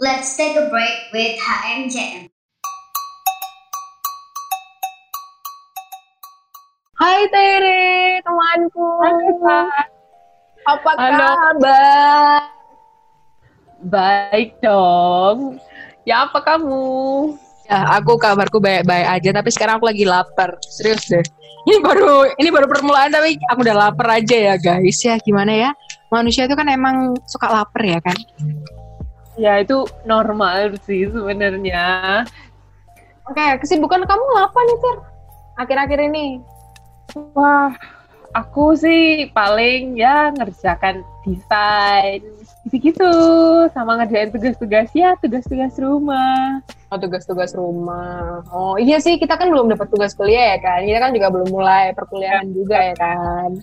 Let's take a break with HMJM. Hai Tere, temanku. Hai, Kak. Apa Halo. kabar? Baik dong. Ya apa kamu? Ya, aku kabarku baik-baik aja, tapi sekarang aku lagi lapar. Serius deh. Ini baru ini baru permulaan tapi aku udah lapar aja ya, guys. Ya, gimana ya? Manusia itu kan emang suka lapar ya kan? Ya itu normal sih sebenarnya. Oke, kesibukan kamu apa nih, Ter? Akhir-akhir ini. Wah, aku sih paling ya ngerjakan desain gitu-gitu sama ngerjain tugas-tugas ya tugas-tugas rumah. Oh, tugas-tugas rumah. Oh, iya sih, kita kan belum dapat tugas kuliah ya kan? Kita kan juga belum mulai perkuliahan juga ya kan?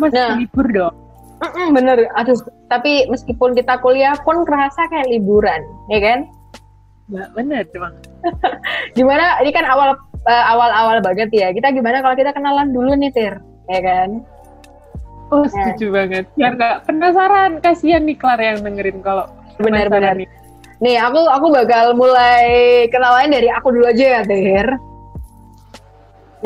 Masih Nah. libur dong. Mm-mm, bener, aduh. Tapi meskipun kita kuliah pun kerasa kayak liburan, ya kan? Ya bener emang. Gimana? Ini kan awal eh, awal-awal banget ya. Kita gimana kalau kita kenalan dulu nih, Tir? Ya kan? Oh setuju banget. Biar nggak penasaran, kasihan nih Clara yang dengerin kalau Benar-benar. nih. Nih, aku aku bakal mulai kenalan dari aku dulu aja ya, Tir.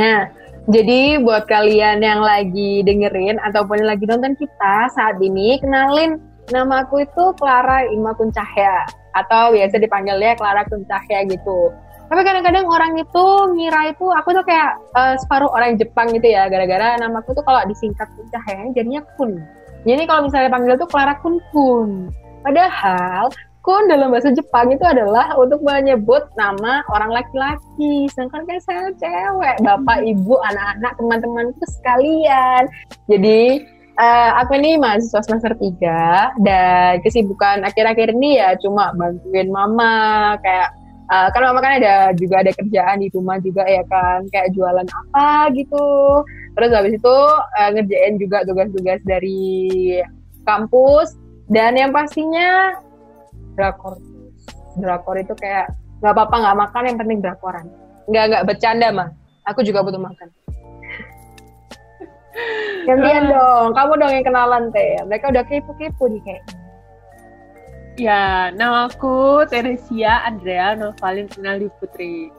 Nah, jadi buat kalian yang lagi dengerin ataupun yang lagi nonton kita saat ini, kenalin nama aku itu Clara Ima Kuncahya atau biasa dipanggilnya Clara Kuncahya gitu. Tapi kadang-kadang orang itu ngira itu aku tuh kayak eh, separuh orang Jepang gitu ya, gara-gara nama aku tuh kalau disingkat Kuncahya jadinya Kun. Jadi kalau misalnya panggil tuh Clara Kun Kun. Padahal kun dalam bahasa Jepang itu adalah untuk menyebut nama orang laki-laki. Sedangkan kan saya cewek, bapak, ibu, anak-anak, teman-temanku sekalian. Jadi eh, aku ini mahasiswa semester 3 dan kesibukan akhir-akhir ini ya cuma bantuin mama kayak eh, kan mama kan ada juga ada kerjaan di rumah juga ya kan kayak jualan apa gitu. Terus habis itu eh, ngerjain juga tugas-tugas dari kampus dan yang pastinya drakor. Drakor itu kayak nggak apa-apa nggak makan yang penting drakoran. Nggak nggak bercanda mah aku juga butuh makan. Gantian dong. Kamu dong yang kenalan teh. Mereka udah kepo-kepo nih kayak. Ya, namaku Teresia Andrea Novalin Finali Putri.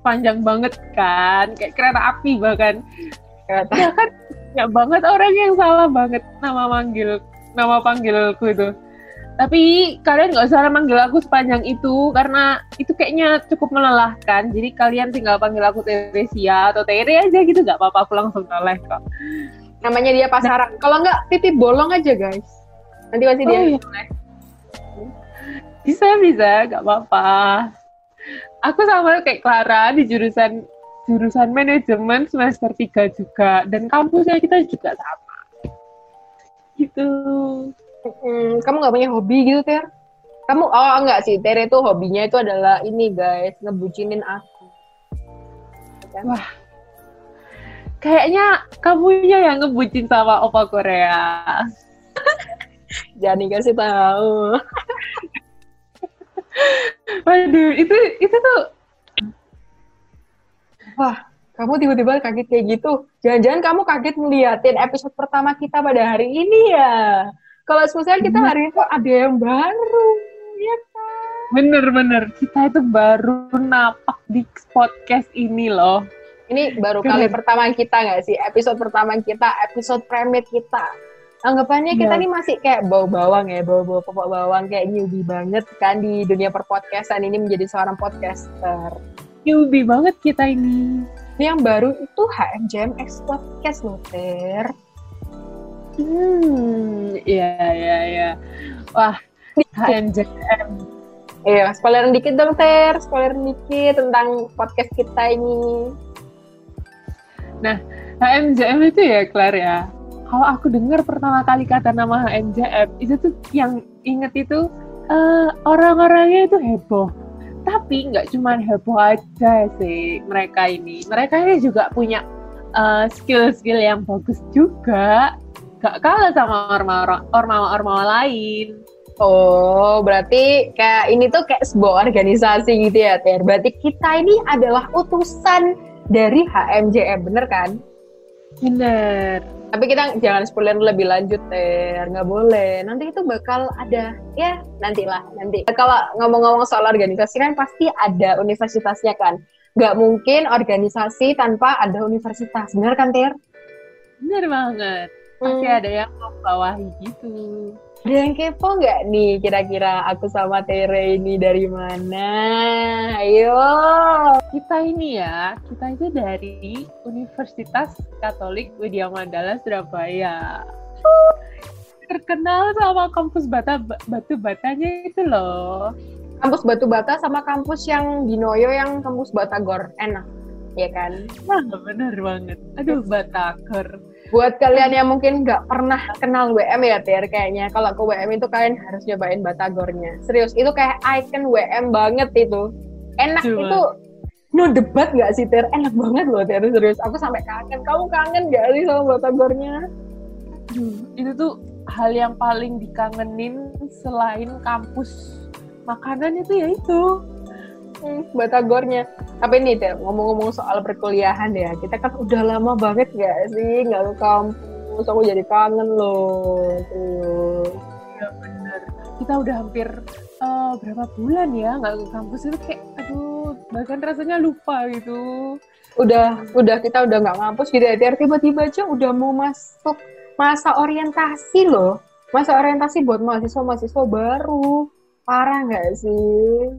Panjang banget kan, kayak kereta api bahkan. kata Ya kan, ya banget orang yang salah banget. Nama manggil, nama panggilku itu. Tapi kalian nggak usah manggil aku sepanjang itu karena itu kayaknya cukup melelahkan. Jadi kalian tinggal panggil aku Teresia atau Tere aja gitu nggak apa-apa. Aku langsung noleh kok. namanya dia pasaran kalau nggak titip bolong aja guys nanti masih dia Oh, iya. Bisa bisa, nggak apa-apa. Aku sama kayak Clara di jurusan jurusan manajemen semester 3 juga dan kampusnya kita juga sama. Gitu. Hmm, kamu nggak punya hobi gitu ter kamu oh enggak sih Tere tuh hobinya itu adalah ini guys ngebucinin aku Wah. Kayaknya kamunya yang ngebucin sama opa Korea. jangan dikasih tahu Waduh, itu itu tuh Wah, kamu tiba-tiba kaget kayak gitu. Jangan-jangan kamu kaget ngeliatin episode pertama kita pada hari ini ya. Kalau misalnya kita hari ini tuh ada yang baru, ya kan? bener-bener kita itu baru napak di podcast ini loh. Ini baru Keren. kali pertama kita nggak sih? Episode pertama kita, episode premiere kita. Anggapannya kita Iya. nih masih kayak bau bawang ya, bau-bau pokok bawang kayak newbie banget kan di dunia perpodcastan ini menjadi seorang podcaster. Newbie banget kita ini. Ini yang baru itu HMJMX Podcast loh, Ter. Hmm, iya iya iya. Wah, HMJM. Iya, spoiler dikit dong, Ter. Spoiler dikit tentang podcast kita ini. HMJM itu ya, Claire ya. Kalau aku dengar pertama kali kata nama HMJM, itu tuh yang inget itu eh, orang-orangnya itu heboh. Tapi nggak cuma heboh aja sih mereka ini. Mereka ini juga punya eh, skill-skill yang bagus juga. Gak kalah sama orma-orma lain. Oh, berarti kayak ini tuh kayak sebuah organisasi gitu ya, Ter. Berarti kita ini adalah utusan dari HMJM, bener kan? Bener. Tapi kita jangan spoiler lebih lanjut, Ter. Nggak boleh. Nanti itu bakal ada, ya nantilah, nanti. Kalau ngomong-ngomong soal organisasi kan pasti ada universitasnya kan. Nggak mungkin organisasi tanpa ada universitas. Bener kan, Ter? Bener banget. Pasti Hmm. ada yang membawahi gitu. Ada yang kepo nggak nih kira-kira aku sama Tere ini dari mana? Ayo. Kita ini ya, kita itu dari Universitas Katolik Widya Mandala Surabaya. Terkenal sama kampus bata batu batanya itu loh. Kampus Batu Bata sama kampus yang di Noyo yang kampus Batagor. Enak, ya kan? Wah, bener banget. Aduh, Batakor. Buat kalian yang mungkin nggak pernah kenal WM ya, Ter, kayaknya kalau ke WM itu kalian harus nyobain Batagornya. Serius, itu kayak icon WM banget itu. Enak Cuma. itu. No debat nggak sih, Ter? Enak banget loh, Ter. Serius, aku sampai kangen. Kamu kangen nggak sih sama Batagornya? Aduh, itu tuh hal yang paling dikangenin selain kampus makanan itu ya itu. Hmm, Batagornya. Tapi nih, Ter, ngomong-ngomong soal perkuliahan ya, kita kan udah lama banget nggak sih nggak ke kampus. Aku jadi kangen loh. Tuh. Ya bener. Kita udah hampir eh, berapa bulan ya nggak ke kampus itu kayak aduh bahkan rasanya lupa gitu. Udah, udah kita udah nggak ngampus gitu ya. Tiba-tiba aja udah mau masuk masa orientasi loh. Masa orientasi buat mahasiswa-mahasiswa baru. Parah nggak sih?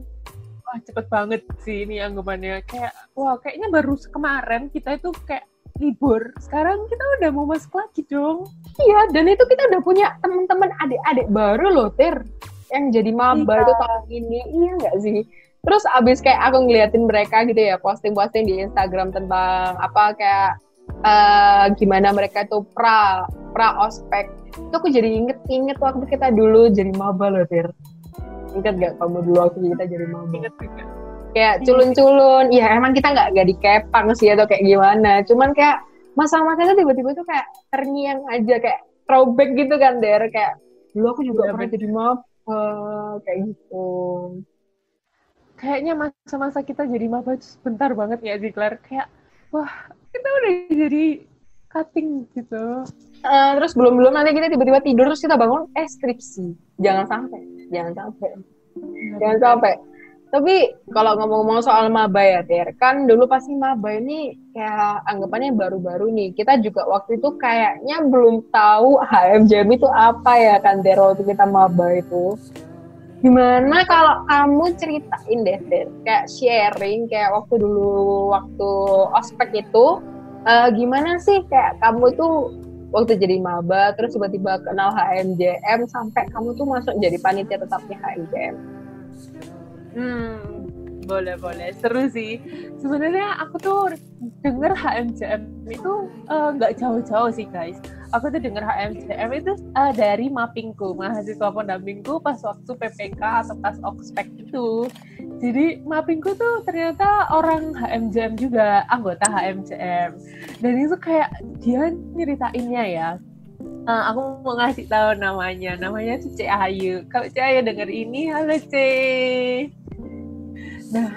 Wah cepet banget sih ini anggapannya kayak wah kayaknya baru kemarin kita itu kayak libur. Sekarang kita udah mau masuk lagi dong. Iya, dan itu kita udah punya teman-teman adik-adik baru loh, Tir. Yang jadi maba Iya. itu tahun ini. Iya nggak sih? Terus abis kayak aku ngeliatin mereka gitu ya, posting-posting di Instagram tentang apa kayak eh, gimana mereka tuh pra pra ospek. Itu aku jadi inget-inget waktu kita dulu jadi maba loh, Tir. Ingat gak kamu dulu waktu kita jadi maba? Ingat kayak culun-culun. Ya emang kita nggak nggak dikepang sih atau kayak gimana. Cuman kayak masa-masa itu tiba-tiba tuh kayak terngiang aja kayak throwback gitu kan der? Kayak dulu aku juga Iya, pernah jadi maba kayak gitu. Kayaknya masa-masa kita jadi maba itu sebentar banget ya sih Claire. Kayak wah kita udah jadi cutting gitu. Eh, terus belum-belum nanti kita tiba-tiba tidur terus kita bangun eh skripsi. Jangan sampai jangan sampai. Jangan sampai. Tapi kalau ngomong-ngomong soal maba ya Ter kan dulu pasti maba ini kayak anggapannya baru-baru nih. Kita juga waktu itu kayaknya belum tahu HMJM itu apa ya kan Ter waktu kita maba itu. Gimana kalau kamu ceritain deh Ter kayak sharing kayak waktu dulu waktu ospek itu eh, gimana sih kayak kamu tuh waktu jadi maba terus tiba-tiba kenal HMJM sampai kamu tuh masuk jadi panitia tetapnya HMJM Hmm, boleh boleh seru sih. Sebenarnya aku tuh denger HMJM itu eh, nggak jauh-jauh sih guys. Aku tuh denger HMJM itu eh, dari mappingku, mahasiswa pendampingku pas waktu PPK atau pas ospek itu. Jadi mappingku tuh ternyata orang HMJM juga, anggota HMJM. Dan itu kayak dia nyeritainnya ya. Eh, aku mau ngasih tahu namanya, namanya tuh Ayu. Kalau C Ayu denger ini, halo C. Nah,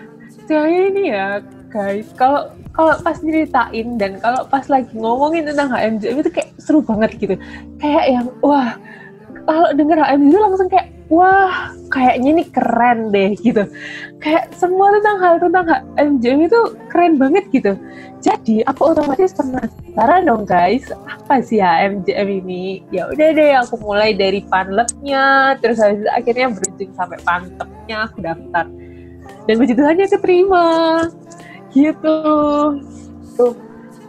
Ayu ini ya guys, kalau kalau pas nyeritain dan kalau pas lagi ngomongin tentang HMJM itu kayak seru banget gitu. Kayak yang wah, kalau denger HMJM itu langsung kayak wah, kayaknya ini keren deh gitu. Kayak semua tentang hal tentang HMJM itu keren banget gitu. Jadi aku otomatis penasaran dong guys, apa sih HMJM ini? Ya udah deh, aku mulai dari panlepnya, terus akhirnya berujung sampai pantepnya aku daftar. Dan puji Tuhannya keterima. Gitu. tuh.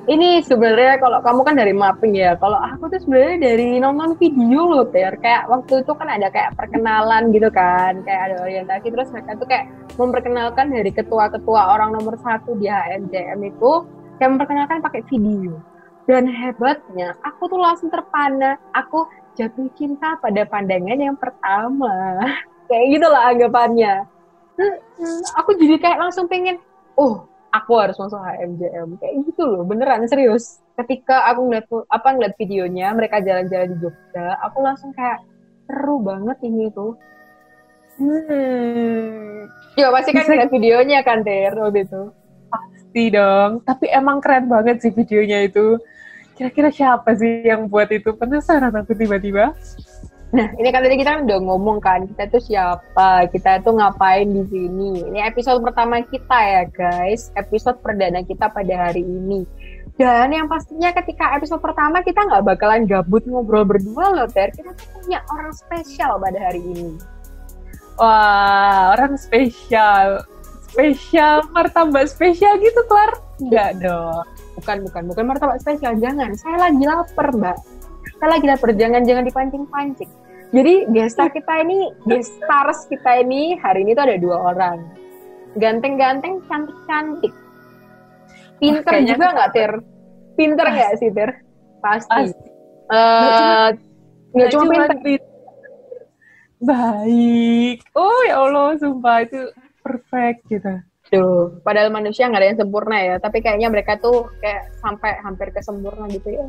Ini sebenarnya kalau kamu kan dari mapping ya kalau aku tuh sebenarnya dari nonton video loh Ter. Kayak waktu itu kan ada kayak perkenalan gitu kan kayak ada orientasi. Terus mereka tuh kayak memperkenalkan dari ketua-ketua orang nomor satu di HMJM itu kayak memperkenalkan pakai video. Dan hebatnya aku tuh langsung terpana. Aku jatuh cinta pada pandangan yang pertama. Kayak gitu lah anggapannya aku jadi kayak langsung pengen oh aku harus masuk HMJM kayak gitu loh beneran serius ketika aku ngeliat apa ngeliat videonya mereka jalan-jalan di Jogja aku langsung kayak seru banget ini tuh Hmm. ya pasti kan ngeliat videonya kan Ter waktu itu Pasti dong. Tapi emang keren banget sih videonya itu. Kira-kira siapa sih yang buat itu? Penasaran aku tiba-tiba. Nah, ini kan tadi kita udah ngomong kan, kita tuh siapa, kita tuh ngapain di sini. Ini episode pertama kita ya guys, episode perdana kita pada hari ini. Dan yang pastinya ketika episode pertama kita nggak bakalan gabut ngobrol berdua loh, Ter. Kita tuh punya orang spesial pada hari ini. Wah, orang spesial. Spesial, martabak spesial gitu, Klar? Enggak dong. Bukan, bukan, bukan martabak spesial, jangan. Saya lagi lapar, Mbak. Saya lagi lapar, jangan-jangan dipancing-pancing. Jadi guest star kita ini, stars kita ini hari ini tuh ada dua orang. Ganteng-ganteng, cantik-cantik. Pinter Kayaknya juga nggak, Tir? Pinter nggak sih, Tir? Pasti. Pasti. Eh, nggak cuma pinter. pinter. Baik. Oh ya Allah, sumpah itu perfect gitu. Tuh, padahal manusia nggak ada yang sempurna ya, tapi kayaknya mereka tuh kayak sampai hampir ke sempurna gitu ya.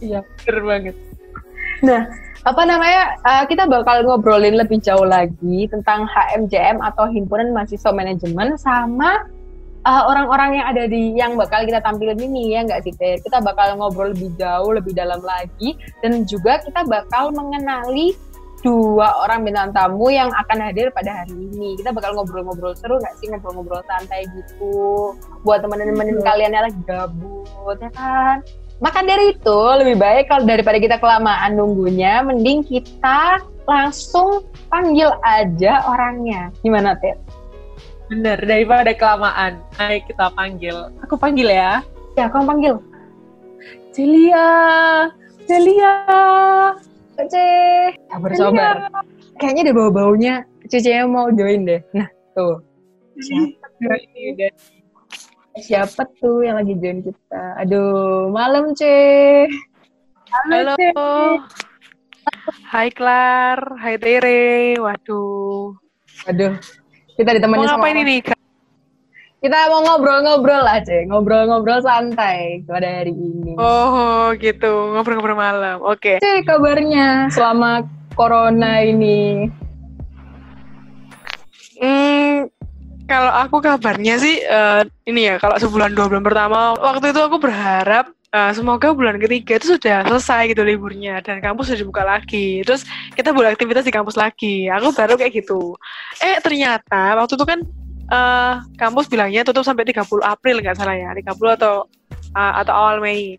Iya, bener banget. Nah, apa namanya? uh, kita bakal ngobrolin lebih jauh lagi tentang HMJM atau Himpunan Mahasiswa Manajemen sama uh, orang-orang yang ada di yang bakal kita tampilin ini ya nggak sih Ter? Kita bakal ngobrol lebih jauh, lebih dalam lagi dan juga kita bakal mengenali dua orang bintang tamu yang akan hadir pada hari ini. Kita bakal ngobrol-ngobrol seru nggak sih ngobrol-ngobrol santai gitu buat temen-temen Iya. kalian yang lagi gabut ya kan? Maka dari itu lebih baik kalau daripada kita kelamaan nunggunya, mending kita langsung panggil aja orangnya. Gimana Tir? Bener, daripada kelamaan. Ayo kita panggil. Aku panggil ya. Ya, kamu panggil. Celia. Celia. Cece. Sabar-sabar. Kayaknya ada bau-baunya Cece yang mau join deh. Nah, tuh. Siapa. Ini udah siapa tuh yang lagi join kita? Aduh, malam, Ce. Halo. Hai Klar, hai Tere, waduh. Aduh. Kita ditemani Mau sama ngapain ini? Kita mau ngobrol-ngobrol lah, Ce. Ngobrol-ngobrol santai pada hari ini. Oh gitu, ngobrol-ngobrol malam. Oke. Ce, kabarnya selama corona ini? Hmm, kalau aku kabarnya sih eh, ini ya, kalau sebulan dua bulan pertama, waktu itu aku berharap eh, semoga bulan ketiga itu sudah selesai gitu liburnya dan kampus sudah dibuka lagi. Terus kita boleh aktivitas di kampus lagi. Aku baru kayak gitu. Eh ternyata waktu itu kan eh, kampus bilangnya tutup sampai 30 April nggak salah ya, 30 atau eh, atau awal Mei.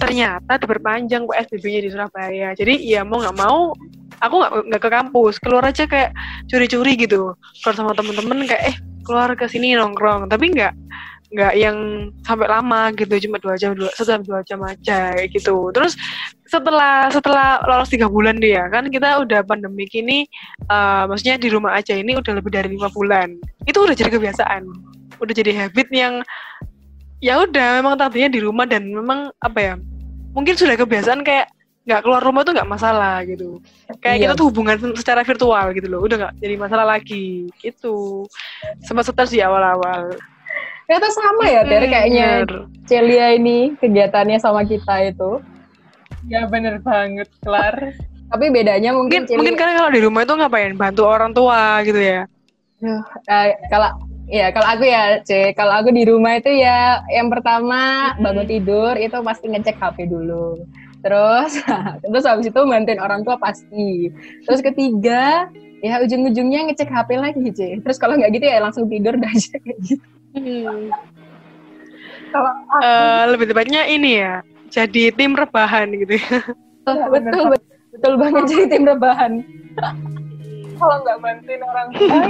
Ternyata diperpanjang PSBB-nya di Surabaya. Jadi ya mau nggak mau aku nggak ke kampus, keluar aja kayak curi-curi gitu. Keluar sama temen-temen kayak eh keluar ke sini nongkrong, tapi nggak nggak yang sampai lama gitu, cuma dua jam dua sampai dua jam aja gitu. Terus setelah setelah lolos tiga bulan dia kan kita udah pandemi ini eh, maksudnya di rumah aja ini udah lebih dari lima bulan. Itu udah jadi kebiasaan. Udah jadi habit yang ya udah memang tadinya di rumah dan memang apa ya mungkin sudah kebiasaan kayak nggak keluar rumah tuh nggak masalah gitu kayak Iya. kita tuh hubungan secara virtual gitu loh udah nggak jadi masalah lagi gitu sempat stres di awal-awal Ternyata sama ya, Hmm, kayaknya bener. Celia ini kegiatannya sama kita itu. Ya bener banget, Klar. Tapi bedanya mungkin, mungkin Celia, mungkin karena kalau di rumah itu ngapain bantu orang tua gitu ya eh, kalau ya kalau aku ya, C, kalau aku di rumah itu ya yang pertama bangun tidur itu pasti ngecek HP dulu. Terus terus habis itu bantuin orang tua pasti. Terus ketiga ya ujung-ujungnya ngecek HP lagi, C. Terus kalau nggak gitu ya langsung tidur dah aja kayak gitu. Kalau aku Eh, lebih tepatnya ini ya jadi tim rebahan gitu ya. betul, betul betul banget jadi tim rebahan. kalau nggak bantuin orang tua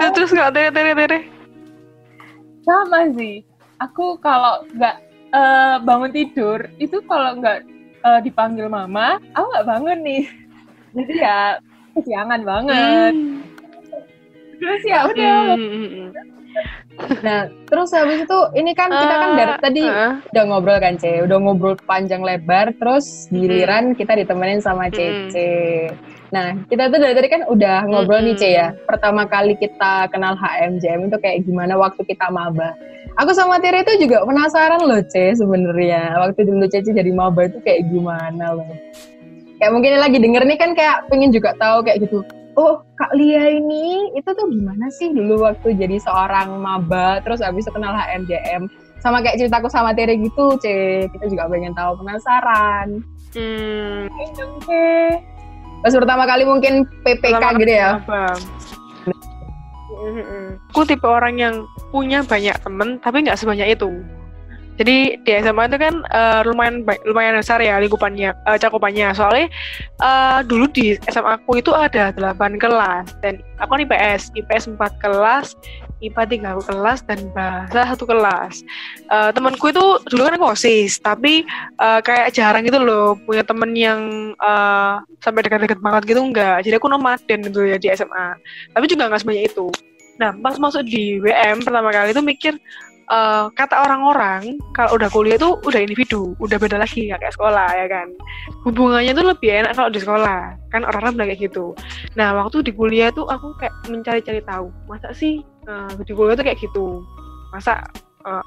terus terus nggak tere tere tere Sama sih. Aku kalau nggak eh, bangun tidur, itu kalau nggak eh, dipanggil mama, aku nggak bangun nih. Jadi ya kesiangan banget. Terus ya udah. Hmm, hmm, hmm. Nah, terus habis itu ini kan kita kan dari Eh, tadi eh, udah ngobrol kan, Ce. Udah ngobrol panjang lebar, terus giliran kita ditemenin sama Cece. Nah, kita tuh dari tadi kan udah ngobrol nih, Ce ya. Pertama kali kita kenal HMJM itu kayak gimana waktu kita maba. Aku sama Tiri itu juga penasaran loh, Ce, sebenarnya. Waktu dulu Cece jadi maba itu kayak gimana loh. Kayak mungkin lagi denger nih kan kayak pengen juga tahu kayak gitu. Oh, Kak Lia ini itu tuh gimana sih dulu waktu jadi seorang maba terus habis itu kenal HMJM. sama kayak ceritaku sama Tere gitu, C. Kita juga pengen tahu penasaran. Hmm, Oke. Pas pertama kali mungkin PPK pertama gitu ya. apa? Mm-mm. Aku tipe orang yang punya banyak temen tapi nggak sebanyak itu. Jadi di SMA itu kan eh, lumayan lumayan besar ya lingkupannya, eh, cakupannya. Soalnya eh, dulu di SMA aku itu ada 8 kelas dan aku kan IPS, IPS 4 kelas, IPA 3 kelas dan bahasa satu kelas. Eh, temanku itu dulu kan aku OSIS, tapi eh, kayak jarang gitu loh punya temen yang eh, sampai dekat-dekat banget gitu enggak. Jadi aku nomaden gitu ya di SMA. Tapi juga nggak sebanyak itu. Nah, pas masuk di WM pertama kali itu mikir eh, kata orang-orang kalau udah kuliah itu udah individu, udah beda lagi nggak kayak sekolah ya kan. Hubungannya tuh lebih enak kalau di sekolah, kan orang-orang bilang kayak gitu. Nah, waktu di kuliah tuh aku kayak mencari-cari tahu, masa sih eh, di kuliah tuh kayak gitu? Masa eh,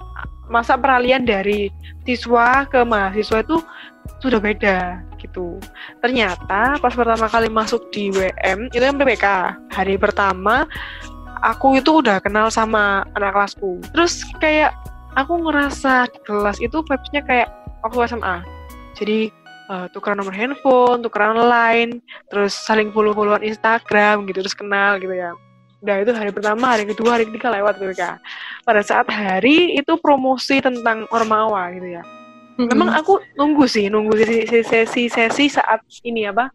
masa peralihan dari siswa ke mahasiswa itu sudah beda gitu. Ternyata pas pertama kali masuk di WM itu yang PPK hari pertama aku itu udah kenal sama anak kelasku. Terus kayak aku ngerasa di kelas itu vibes-nya kayak waktu SMA. Jadi eh, tukeran nomor handphone, tukeran line, terus saling follow-followan Instagram gitu, terus kenal gitu ya. Udah itu hari pertama, hari kedua, hari ketiga lewat gitu kan. Pada saat hari itu promosi tentang Ormawa gitu ya. Memang aku nunggu sih, nunggu sesi sesi, sesi saat ini apa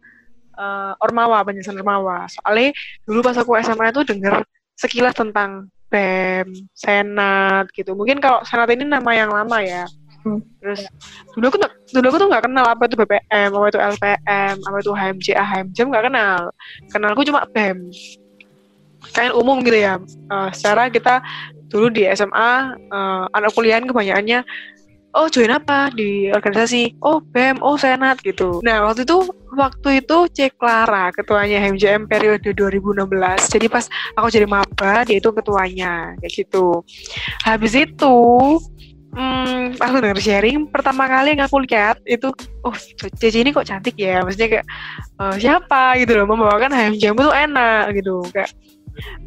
eh, Ormawa, penjelasan Ormawa. Soalnya dulu pas aku SMA itu denger sekilas tentang BEM, Senat gitu. Mungkin kalau Senat ini nama yang lama ya. Hmm. Terus dulu aku dulu aku tuh nggak kenal apa itu BPM, apa itu LPM, apa itu HMJA, HMJM nggak kenal. Kenalku cuma BEM. Kayak umum gitu ya. Eh, secara kita dulu di SMA eh, anak kuliahan kebanyakannya oh join apa di organisasi? Oh BEM oh senat gitu. Nah waktu itu waktu itu Cek Clara ketuanya HMJM periode 2016 jadi pas aku jadi maba dia itu ketuanya kayak gitu. Habis itu hmm, aku denger sharing pertama kali yang aku lihat itu oh Cici ini kok cantik ya? Maksudnya kayak eh, siapa? gitu loh membawakan HMJM itu enak gitu. Kayak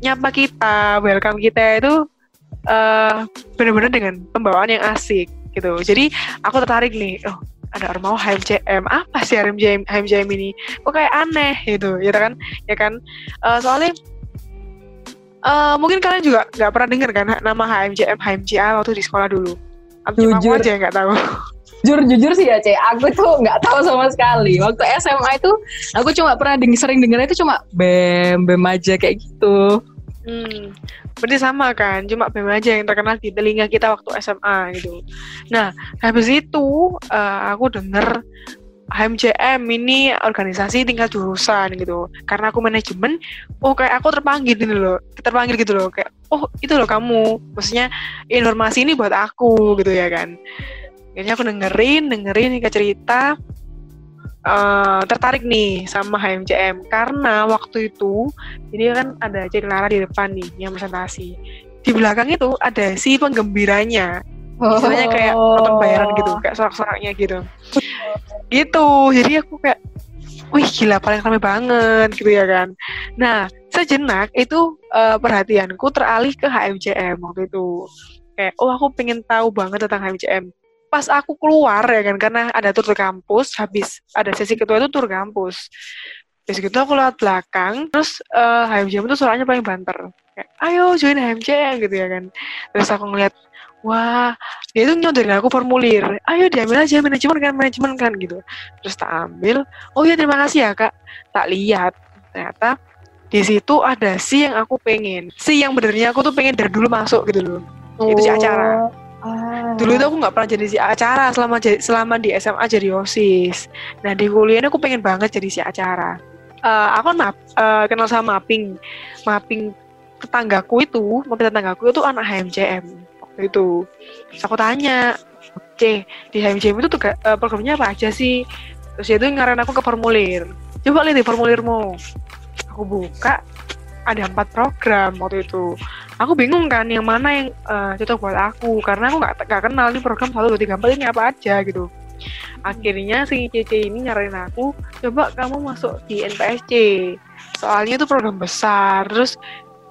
nyapa kita welcome kita itu eh benar-benar dengan pembawaan yang asik gitu. Jadi aku tertarik nih, oh ada Ormawa HMJM, apa sih HMJM, HMJM ini? Kok kayak aneh gitu, ya kan? Ya kan? Eh, soalnya eh, mungkin kalian juga nggak pernah dengar kan nama HMJM, HMJA waktu di sekolah dulu. Cuma aku Jujur. aja nggak tahu. Jujur jujur sih ya, C. Aku tuh nggak tahu sama sekali. Waktu SMA itu aku cuma pernah sering dengar itu cuma bem bem aja kayak gitu. Hmm, berarti sama kan, cuma BEM aja yang terkenal di telinga kita waktu SMA gitu. Nah, habis itu eh, aku denger HMJM ini organisasi tingkat jurusan gitu. Karena aku manajemen, oh kayak aku terpanggil gitu loh, terpanggil gitu loh kayak, oh itu loh kamu, maksudnya informasi ini buat aku gitu ya kan. Akhirnya aku dengerin, dengerin Nika cerita, eh, tertarik nih sama HMJM karena waktu itu jadi kan ada Cik Lara di depan nih yang presentasi. Di belakang itu ada si penggembiranya. Istilahnya kayak nonton bayaran gitu, kayak sorak-soraknya gitu. Gitu. Jadi aku kayak wih gila paling rame banget gitu ya kan. Nah, sejenak itu eh, perhatianku teralih ke HMJM waktu itu. Kayak oh aku pengen tahu banget tentang HMJM. Pas aku keluar ya kan karena ada tur kampus, habis ada sesi kedua itu tur kampus. Terus gitu aku lewat belakang, terus eh, HMJM itu suaranya paling banter. Kayak, ayo join HMJM gitu ya kan. Terus aku ngeliat, wah dia itu nyodorin aku formulir. Ayo diambil aja manajemen kan, manajemen kan gitu. Terus tak ambil, oh iya terima kasih ya kak. Tak lihat, ternyata di situ ada si yang aku pengen. Si yang benernya aku tuh pengen dari dulu masuk gitu loh. Itu si acara. Ah. Dulu itu aku nggak pernah jadi si acara selama selama di SMA jadi osis. Nah di kuliah ini aku pengen banget jadi si acara. Eh, aku kan map, eh, kenal sama mapping, mapping tetanggaku itu, mapping tetanggaku itu anak HMJM itu. Aku tanya, C di HMJM itu tuh programnya apa aja sih? Terus dia itu ngarahin aku ke formulir. Coba lihat di formulirmu. Aku buka, ada empat program waktu itu. Aku bingung kan yang mana yang eh, cocok buat aku karena aku nggak nggak kenal nih program satu dua tiga empat ini apa aja gitu. Akhirnya si CC ini nyaranin aku coba kamu masuk di NPSC soalnya itu program besar terus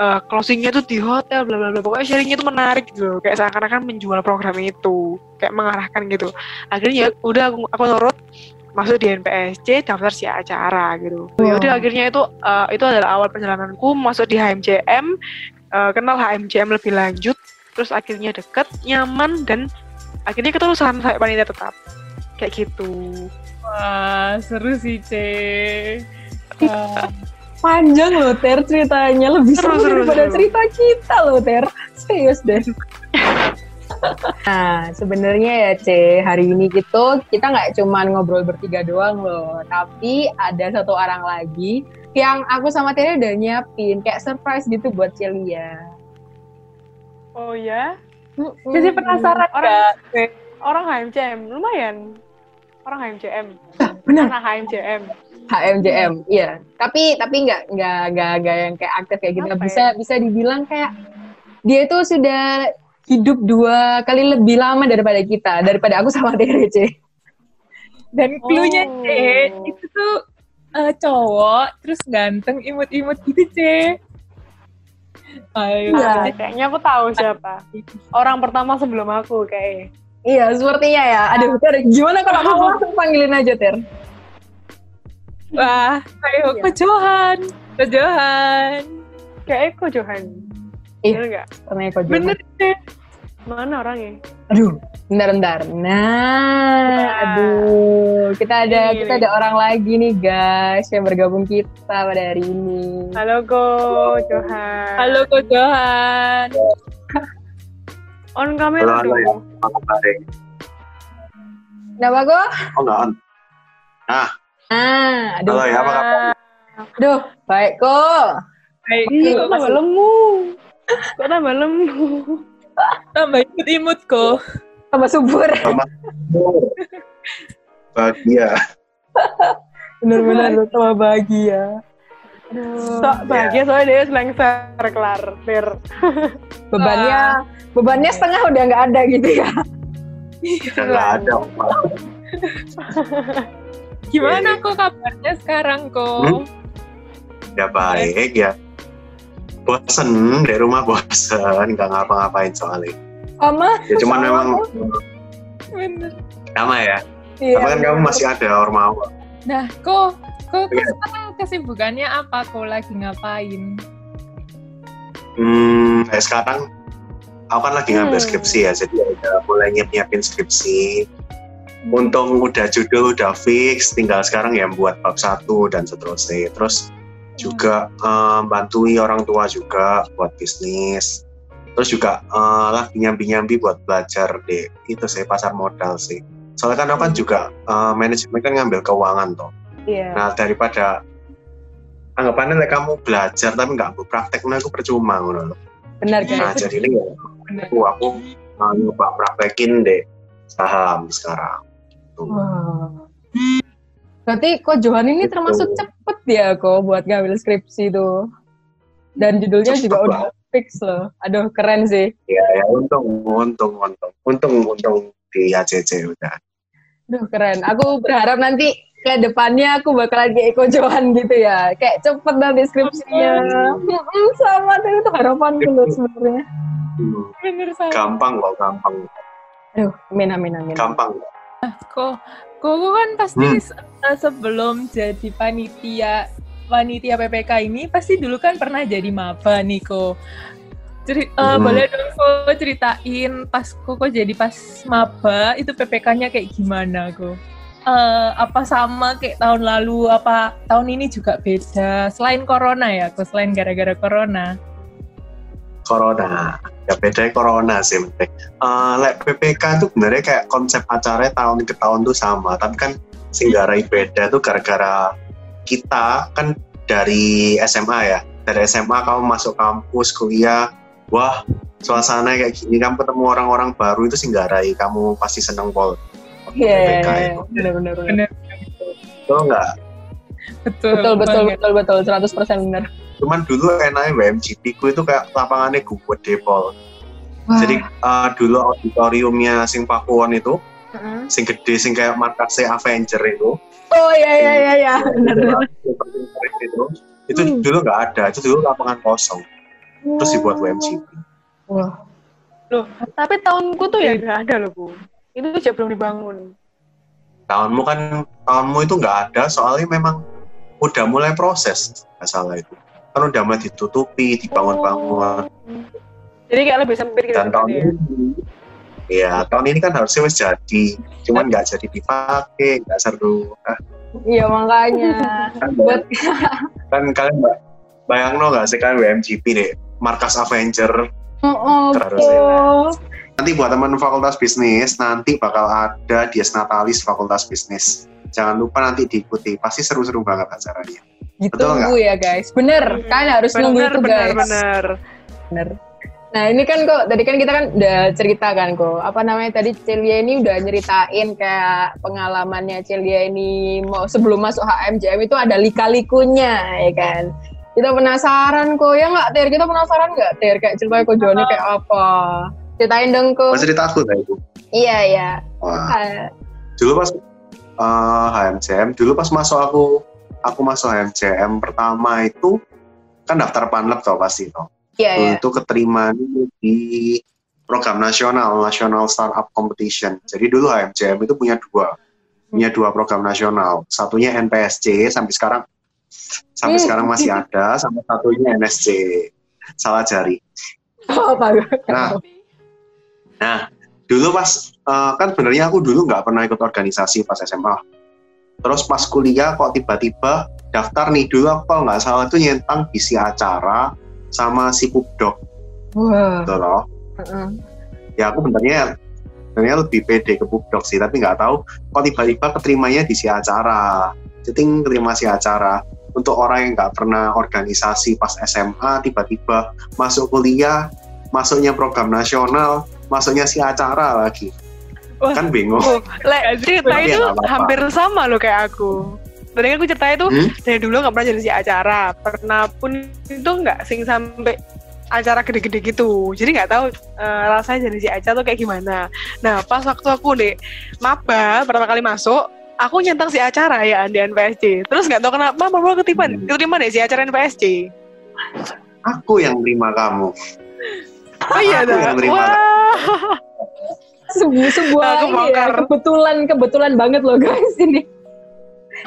eh, closingnya tuh di hotel bla bla bla. Pokoknya sharingnya tuh menarik gitu kayak seakan-akan menjual program itu. Kayak mengarahkan gitu. Akhirnya ya udah aku, aku nurut masuk di NPSC daftar si acara gitu ya udah akhirnya itu eh, itu adalah awal perjalananku masuk di HMCM eh, kenal HMCM lebih lanjut terus akhirnya deket nyaman dan akhirnya keterusan sampai panitia tetap kayak gitu Wah, seru sih, C. Wah, Panjang loh Ter ceritanya lebih Seru, seru, seru, daripada seru. cerita kita loh Ter. Serius deh. Nah, sebenarnya ya C, hari ini gitu kita nggak cuma ngobrol bertiga doang loh, tapi ada satu orang lagi yang aku sama Tere udah nyiapin kayak surprise gitu buat Celia. oh ya Jadi penasaran Orang- gak? orang HMCM lumayan orang HMCM benar. anak HMCM HMJM, iya. Tapi tapi nggak nggak nggak nggak yang kayak aktif kayak gitu. Apa Bisa bisa dibilang kayak dia itu sudah hidup dua kali lebih lama daripada kita, daripada aku sama Tere C. Dan clue-nya, Oh. C, itu tuh eh, cowok, terus ganteng, imut-imut gitu, C. Ayo, Iya. Ah, kayaknya aku tahu siapa orang pertama sebelum aku kayak Iya, sepertinya ya. Aduh, Ter, gimana kalau kamu langsung panggilin aja, Ter? Wah, ayo Iya. ke Johan. Ke Johan. kayak Eko Johan Ih. bener nggak Ternyata kau Bener, C. mana orangnya Aduh. Nah, Wah. aduh, kita ada Ini kita ada orang lagi nih guys yang bergabung kita pada hari ini. halo Ko Johan Halo, Ko Johan. on kamera Halo, halo, ya. dong Apa kabar? Nama gue? Oh enggak on. Ah, aduh. Halo ya, apa kabar? Aduh, baik kok. Baik, kok tambah lemu kok tambah lemu tambah imut-imut, Ko. Tambah subur. Bahagia. Bener-bener tambah bahagia. Aduh. sok bahagia soalnya dia selengser kelar clear Bebannya, bebannya setengah udah nggak ada gitu ya. Udah nggak ada. Pak. Gimana kok kabarnya sekarang, Ko? Hmm? Ya baik ya. Bosen di rumah bosen, nggak ngapa-ngapain soalnya. Sama? Ya cuman Sama memang Bener. sama ya. Iya. Tapi kan kamu masih ada ormawa. Nah, Ko, Ko, Ko Iya. kesibukannya apa? Ko lagi ngapain? Hmm, kayak sekarang aku kan lagi ngambil Hmm. skripsi ya, jadi udah mulai nyiap-nyiapin skripsi. Untung udah judul udah fix, tinggal sekarang ya buat bab satu dan seterusnya. Terus juga eh, bantui orang tua juga buat bisnis. Terus juga eh, lagi nyambi-nyambi buat belajar deh. Itu sih pasar modal sih. Soalnya kan aku kan juga eh, manajemen kan ngambil keuangan toh. Iya. Nah daripada anggapannya like kamu belajar tapi nggak praktek, nah aku percuma ngono loh. Benar Nah guys. jadi ini ya, aku aku uh, nyoba praktekin deh saham sekarang. Tuh. Wah. Berarti kok Johan ini Gitu. termasuk cepet ya kok buat ngambil skripsi tuh. Dan judulnya Cepet juga udah fix loh. Aduh keren sih. Ya, ya untung, untung, untung, untung, untung di ACC udah. Aduh keren. Aku berharap nanti ke depannya aku bakalan kayak Eko Johan gitu ya. Kayak cepet nanti skripsinya. Sama tuh itu harapanku loh sebenarnya. Hmm, Bener sama. gampang kok, gampang, Aduh, amin amin amin. gampang. Ko, Ko Ko kan pasti se- eh, sebelum jadi panitia panitia PPK ini pasti dulu kan pernah jadi maba nih Ko. Ceri- eh, Hmm. Boleh dong Ko ceritain pas Koko jadi pas maba itu PPK-nya kayak gimana Ko? Eh, apa sama kayak tahun lalu apa tahun ini juga beda selain corona ya Ko selain gara-gara corona Corona, ya bedanya corona sih. penting. Eh, like PPK itu sebenarnya kayak konsep acaranya tahun ke tahun tuh sama, tapi kan singgarai beda tuh gara-gara kita kan dari SMA ya, dari SMA kamu masuk kampus kuliah, wah suasana kayak gini, kamu ketemu orang-orang baru itu singgarai, kamu pasti seneng pol. Iya, PPK itu. benar benar. Betul nggak? betul Betul betul betul betul 100% benar. Cuman dulu enaknya WMGP ku itu kayak lapangannya gede pol. Jadi eh, dulu auditoriumnya sing Pakuwon itu, Heeh. sing gede sing kayak markasnya Avenger itu, Oh iya iya iya iya. Benar. itu itu Hmm. dulu nggak ada, itu dulu lapangan kosong. terus dibuat WMGP. Wah, Loh, tapi tahunku tuh ya nggak ada loh, Bu. Itu aja belum dibangun. Tahunmu kan tahunmu itu nggak ada soalnya memang udah mulai proses nggak salah itu. Kan udah mulai ditutupi, dibangun-bangun. Jadi kayak lebih sempit gitu. Dan tahun ya. ini, ya tahun ini kan harusnya wis jadi, cuman nggak jadi dipakai, nggak seru. Ah, iya makanya. kan, Buat kan kalian mbak bayang nggak sih kan WMGP deh, markas Avenger. oh, oh, Terus oh. Nanti buat teman fakultas bisnis, nanti bakal ada Dies Natalis Fakultas Bisnis. Jangan lupa nanti diikuti, pasti seru-seru banget acaranya. Betul Ditunggu ya guys. Bener, kan harus nunggu Bener, itu bener, guys. bener. Bener. Nah ini kan kok tadi kan kita kan udah cerita kan kok apa namanya tadi Celia ini udah nyeritain kayak pengalamannya Celia ini mau sebelum masuk HMJM itu ada lika-likunya ya kan. Kita penasaran kok ya nggak Ter? Kita penasaran nggak Ter? Kayak ceritanya kok Joni kayak apa? Ceritain dong kok. Mas cerita aku lah itu. Iya iya. Wah, Ah, dulu pas eh, HMCM, dulu pas masuk aku, aku masuk HMCM pertama itu kan daftar panlep tau pasti tau. Iya iya. itu keterima di program nasional, National Startup Competition. Jadi dulu HMCM itu punya dua, punya dua program nasional. Satunya NPSC sampai sekarang, sampai Hmm. sekarang masih ada, sama satunya NSC. Salah jari. Oh, apa? Nah, nah dulu pas eh, kan sebenarnya aku dulu nggak pernah ikut organisasi pas SMA. Terus pas kuliah kok tiba-tiba daftar nih dulu aku kalau nggak salah itu nyentang bisi acara sama si Pupdok Wah. gitu loh. heeh. Ya aku sebenarnya sebenarnya lebih pede ke Pupdok sih, tapi nggak tahu kok tiba-tiba keterimanya di si acara. Ceting keterima si acara. Untuk orang yang nggak pernah organisasi pas SMA, tiba-tiba masuk kuliah, masuknya program nasional, masuknya si acara lagi. Wah. Kan bingung. Oh, Lek, cerita Tapi itu ya hampir sama loh kayak aku. Tadi kan aku cerita itu Hmm? dari dulu nggak pernah jadi si acara. Pernah pun itu nggak sing sampai acara gede-gede gitu. Jadi nggak tahu eh, rasanya jadi si acara tuh kayak gimana. Nah, pas waktu aku deh maba pertama kali masuk, aku nyentang si acara ya di NPSC. Terus nggak tahu kenapa mama keterima Hmm. keterima deh si acara NPSC. Aku yang terima kamu. Oh iya Aku dah. yang terima. Wah. sebuah sebuah ya, kebetulan kebetulan banget loh guys ini.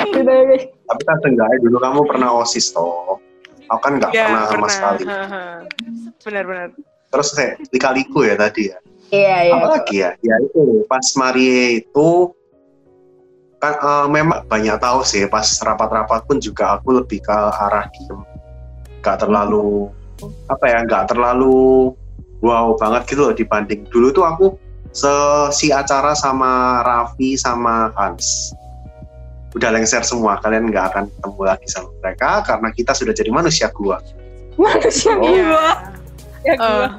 Gitu, guys. Tapi kan seenggaknya dulu kamu pernah osis toh. Aku kan nggak Ya, pernah sama sekali. Benar-benar. Terus kayak lika-liku ya tadi ya. Iya iya. Apa lagi ya? Ya itu pas Marie itu kan eh, memang banyak tahu sih pas rapat-rapat pun juga aku lebih ke arah diem gak terlalu apa ya nggak terlalu wow banget gitu loh dibanding dulu tuh aku sesi acara sama Raffi sama Hans udah lengser semua kalian nggak akan ketemu lagi sama mereka karena kita sudah jadi manusia gua Manusia Oh. gua. Ya gua. Eh,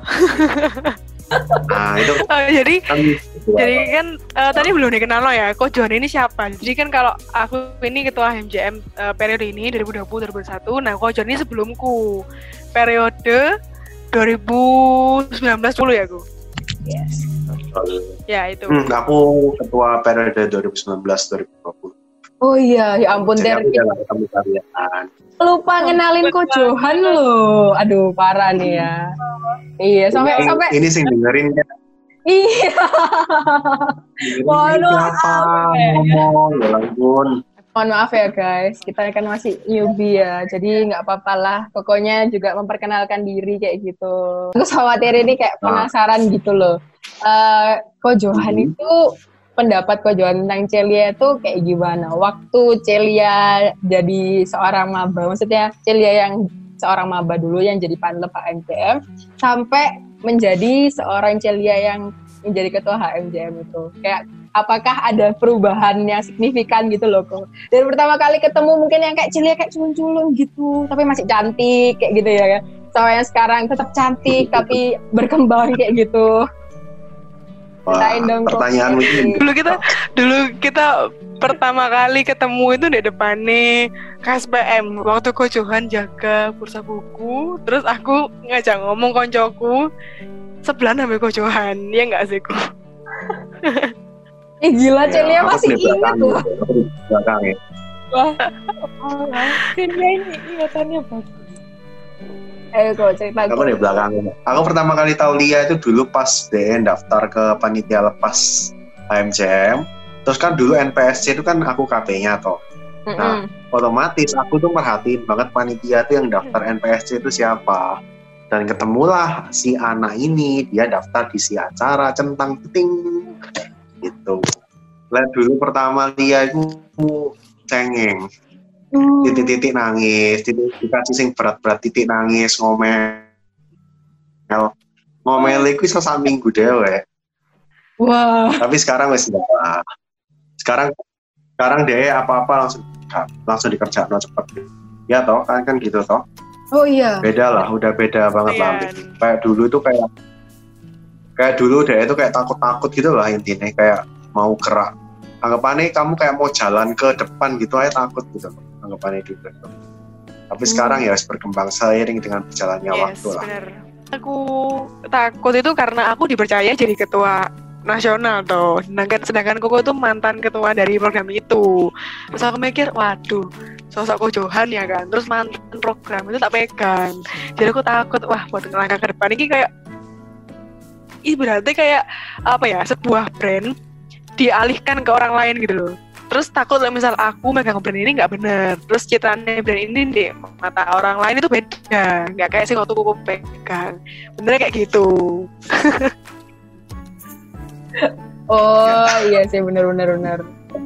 nah itu eh, jadi kan Jadi kan eh, tadi belum dikenal lo ya, Kok John ini siapa? Jadi kan kalau aku ini ketua HMJM eh, periode ini 2020-2021, nah Kok John ini sebelumku periode 2019 dulu ya, aku. Yes. Ya itu. Hmm, aku ketua periode 2019-2020 Oh iya, ya ampun Jadi Der. aku udah ketemu kalian. Lupa ngenalin kok Johan loh. Aduh, parah nih ya. Iya, sampai ini, sampai ini sih dengerin ya. iya. Waduh, siapa ngomong, ya ampun. Mohon maaf ya guys, kita kan masih newbie ya, jadi nggak apa-apa lah. Pokoknya juga memperkenalkan diri kayak gitu. Terus khawatir ini kayak Nah. penasaran gitu loh. Eh, Ko Johan Mhm. itu pendapat Ko Johan tentang Celia itu kayak gimana? Waktu Celia jadi seorang maba, maksudnya Celia yang seorang maba dulu yang jadi panlep HMJM sampai menjadi seorang Celia yang menjadi ketua HMJM itu. Kayak apakah ada perubahan yang signifikan gitu loh kok. Dari pertama kali ketemu mungkin yang kayak Celia kayak culun-culun gitu, tapi masih cantik kayak gitu ya kan. Sama yang sekarang tetap cantik tapi berkembang kayak gitu. Wah, dong, Kok. pertanyaanmu ini. Dulu kita dulu kita pertama kali ketemu itu di depannya KSPM waktu Ko Johan jaga bursa buku terus aku ngajak ngomong koncoku sebelah namanya Ko Johan ya nggak sih Ko? Ih gila Ya, Celia aku masih di ingat belakang, loh. aku di belakang ya. Wah, oh, Celia ini ingatannya bagus. Ayo kok cerita aku di belakang aku pertama kali tahu Lia itu dulu pas DN daftar ke panitia lepas HMCM terus kan dulu NPSC itu kan aku KP-nya toh. Nah, otomatis aku tuh merhatiin banget panitia tuh yang daftar NPSC itu siapa. Dan ketemulah si anak ini, dia daftar di si acara centang ting gitu. Lah dulu pertama dia itu cengeng, titik-titik nangis, titik dikasih sing berat-berat titik nangis ngomel. Ngomel iso sak minggu dewe. Wah. Tapi sekarang wis enggak. Sekarang sekarang dia apa-apa langsung langsung dikerjakan cepet ya toh kan kan gitu toh Oh iya. beda lah udah beda banget lah Iya. kayak dulu tuh kayak kayak dulu dia itu kayak takut-takut gitu lah intinya kayak mau gerak anggapannya kamu kayak mau jalan ke depan gitu aja takut gitu anggapannya dulu tapi sekarang ya harus berkembang seiring dengan berjalannya Yes, waktu lah bener. Aku takut itu karena aku dipercaya jadi ketua nasional tuh. Sedangkan sedangkan Koko tuh mantan ketua dari program itu. Terus aku mikir, waduh, sosok Kojohan ya kan. Terus mantan program itu tak pegang. Jadi aku takut, wah buat langkah ke depan ini kayak Ih berarti kayak apa ya sebuah brand dialihkan ke orang lain gitu loh. Terus takut kalau misal aku megang brand ini nggak bener. Terus citranya brand ini di mata orang lain itu beda. Nggak kayak sih waktu aku pegang. Benernya kayak gitu. Oh iya sih benar benar benar.